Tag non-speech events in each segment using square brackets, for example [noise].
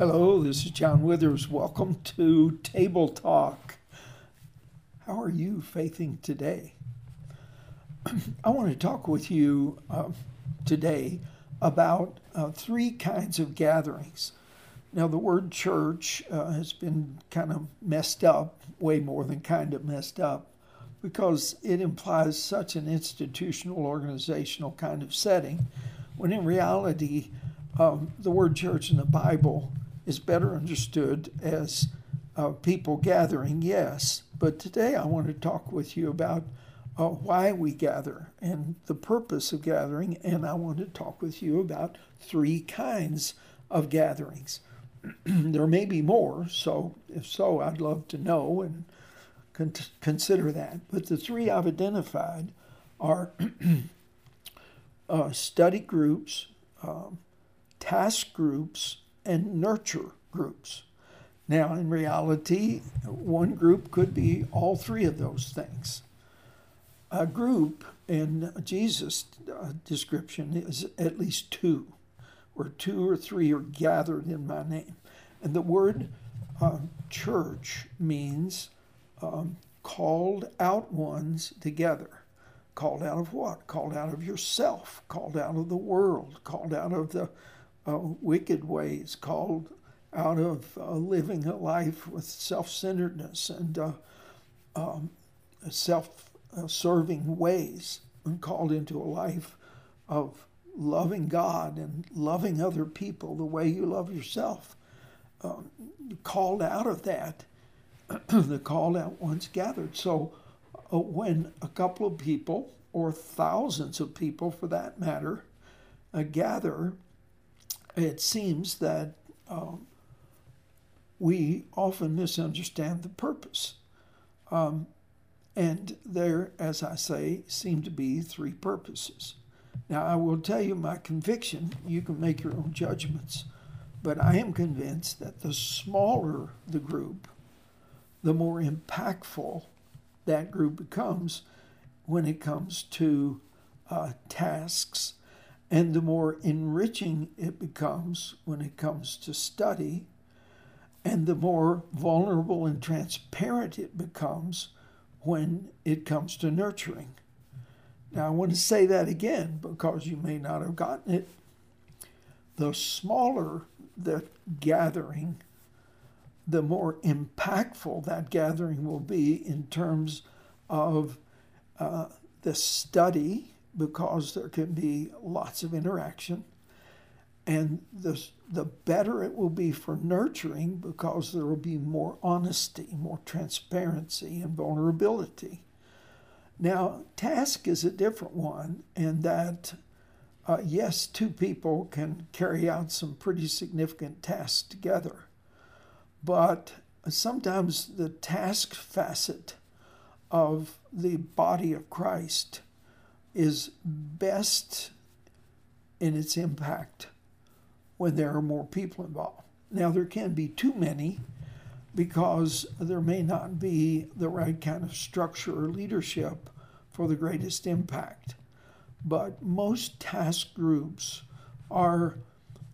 Hello, this is John Withers. Welcome to Table Talk. How are you faithing today? [clears throat] I want to talk with you uh, today about uh, three kinds of gatherings. Now, the word church uh, has been kind of messed up, way more than kind of messed up, because it implies such an institutional, organizational kind of setting, when in reality, um, the word church in the Bible is better understood as uh, people gathering, yes, but today I want to talk with you about uh, why we gather and the purpose of gathering, and I want to talk with you about three kinds of gatherings. [clears throat] there may be more, so if so, I'd love to know and con- consider that. But the three I've identified are [clears throat] uh, study groups, um, task groups, and nurture groups. Now, in reality, one group could be all three of those things. A group in Jesus' uh, description is at least two, where two or three are gathered in my name. And the word uh, church means um, called out ones together. Called out of what? Called out of yourself, called out of the world, called out of the uh, wicked ways, called out of uh, living a life with self centeredness and uh, um, self serving ways, and called into a life of loving God and loving other people the way you love yourself. Um, called out of that, [clears throat] the called out ones gathered. So uh, when a couple of people, or thousands of people for that matter, uh, gather, it seems that um, we often misunderstand the purpose. Um, and there, as I say, seem to be three purposes. Now, I will tell you my conviction. You can make your own judgments. But I am convinced that the smaller the group, the more impactful that group becomes when it comes to uh, tasks, and the more enriching it becomes when it comes to study and the more vulnerable and transparent it becomes when it comes to nurturing. Now, I want to say that again because you may not have gotten it. The smaller the gathering, the more impactful that gathering will be in terms of uh, the study, because there can be lots of interaction and the, the better it will be for nurturing because there will be more honesty, more transparency, and vulnerability. Now, task is a different one, and that, uh, yes, two people can carry out some pretty significant tasks together, but sometimes the task facet of the body of Christ is best in its impact when there are more people involved. Now, there can be too many because there may not be the right kind of structure or leadership for the greatest impact. But most task groups are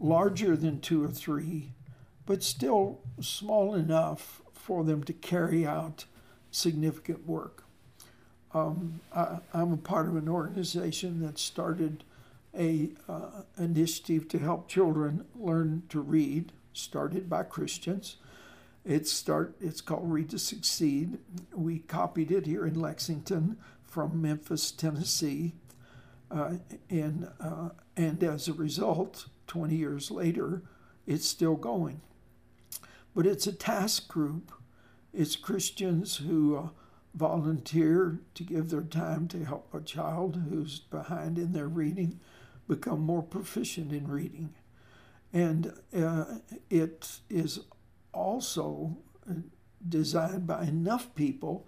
larger than two or three, but still small enough for them to carry out significant work. Um, I, am a part of an organization that started a uh, initiative to help children learn to read, started by Christians. It's start. It's called Read to Succeed. We copied it here in Lexington from Memphis, Tennessee, uh, and uh, and as a result, 20 years later, it's still going. But it's a task group. It's Christians who uh, volunteer to give their time to help a child who's behind in their reading become more proficient in reading. And uh, it is also designed by enough people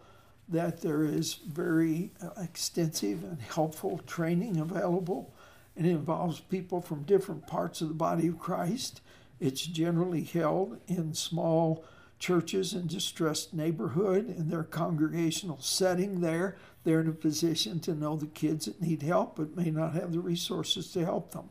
that there is very uh, extensive and helpful training available. It involves people from different parts of the body of Christ. It's generally held in small churches in distressed neighborhood in their congregational setting there they're in a position to know the kids that need help but may not have the resources to help them.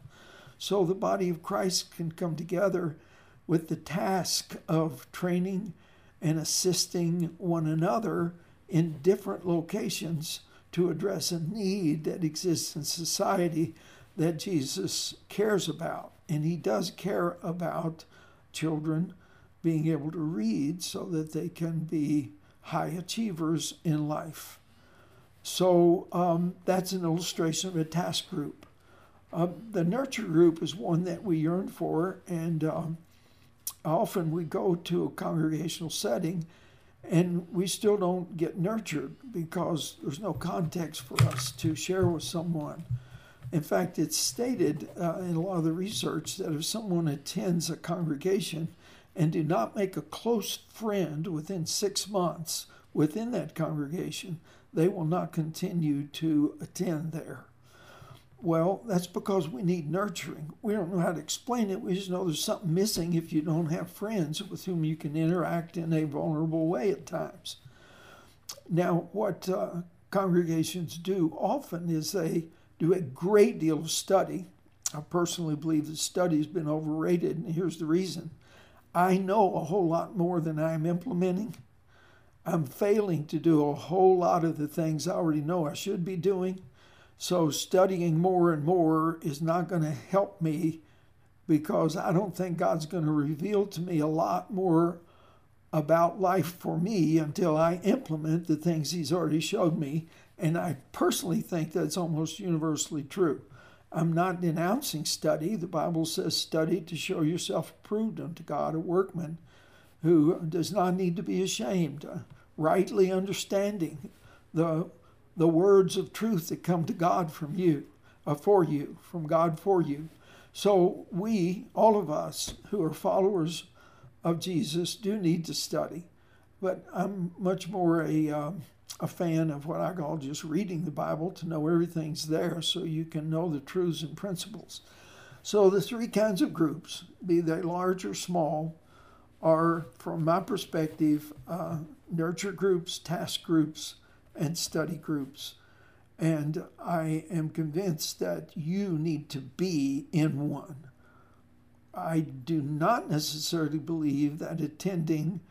So the body of Christ can come together with the task of training and assisting one another in different locations to address a need that exists in society that Jesus cares about. And he does care about children being able to read so that they can be high achievers in life. So um, that's an illustration of a task group. Uh, the nurture group is one that we yearn for, and um, often we go to a congregational setting and we still don't get nurtured because there's no context for us to share with someone. In fact, it's stated uh, in a lot of the research that if someone attends a congregation and do not make a close friend within six months within that congregation, they will not continue to attend there. Well, that's because we need nurturing. We don't know how to explain it. We just know there's something missing if you don't have friends with whom you can interact in a vulnerable way at times. Now, what uh, congregations do often is they do a great deal of study. I personally believe that study has been overrated, and here's the reason. I know a whole lot more than I'm implementing. I'm failing to do a whole lot of the things I already know I should be doing. So studying more and more is not going to help me because I don't think God's going to reveal to me a lot more about life for me until I implement the things He's already showed me. And I personally think that's almost universally true. I'm not denouncing study. The Bible says, study to show yourself approved unto God, a workman who does not need to be ashamed, uh, rightly understanding the the words of truth that come to God from you, uh, for you, from God for you. So we, all of us who are followers of Jesus, do need to study. But I'm much more a um, a fan of what I call just reading the Bible to know everything's there, so you can know the truths and principles. So the three kinds of groups, be they large or small, are, from my perspective, uh, nurture groups, task groups, and study groups. And I am convinced that you need to be in one. I do not necessarily believe that attending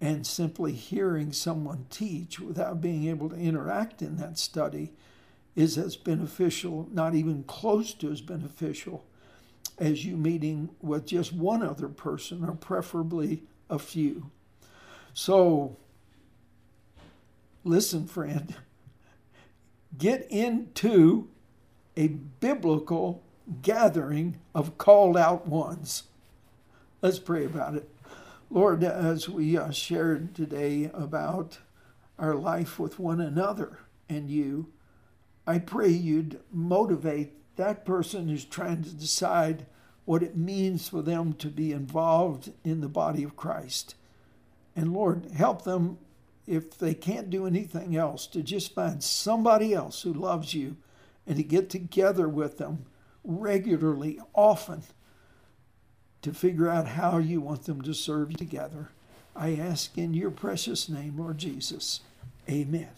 and simply hearing someone teach without being able to interact in that study is as beneficial, not even close to as beneficial, as you meeting with just one other person or preferably a few. So, listen, friend, [laughs] get into a biblical gathering of called out ones. Let's pray about it. Lord, as we uh, shared today about our life with one another and you, I pray you'd motivate that person who's trying to decide what it means for them to be involved in the body of Christ. And Lord, help them if they can't do anything else, to just find somebody else who loves you and to get together with them regularly, often, to figure out how you want them to serve together. I ask in your precious name, Lord Jesus. Amen.